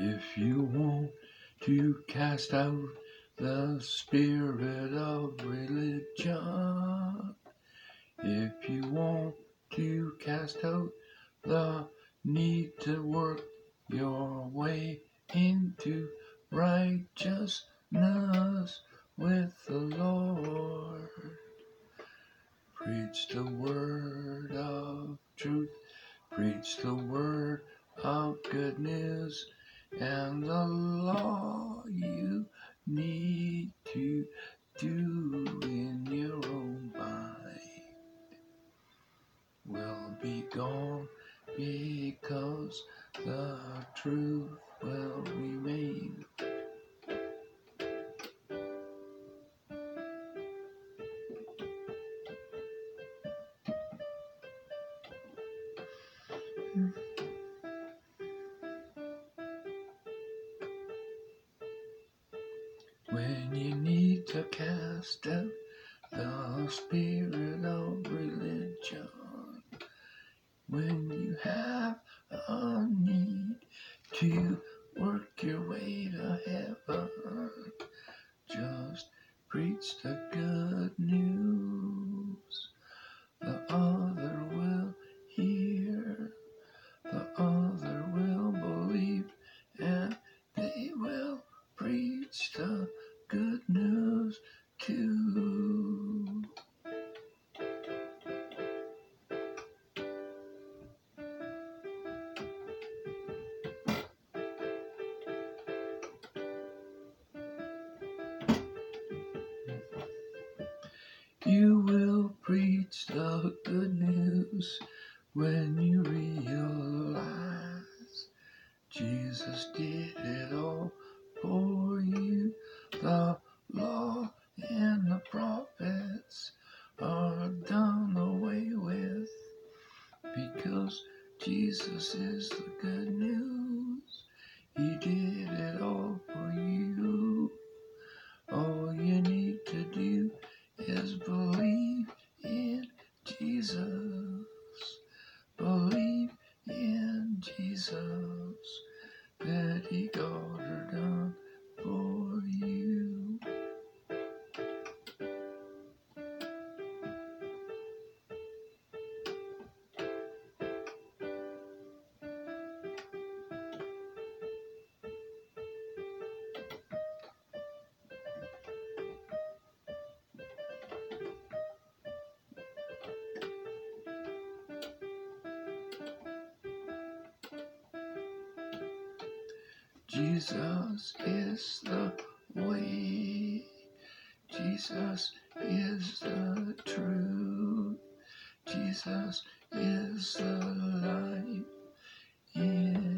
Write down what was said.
If you want to cast out the spirit of religion, if you want to cast out the need to work your way into righteousness with the Lord, preach the word of truth, preach the word of good news and the law you need to do in your own mind will be gone because the truth will remain. When you need to cast out the spirit of religion, when you have a need to work your way to heaven, just preach the good news too. You will preach the good news when you realize Jesus did it all Jesus is the good news. He did it all for you. All you need to do is believe in Jesus. Believe in Jesus that He got her done for you. Jesus is the way. Jesus is the truth. Jesus is the life. Yeah.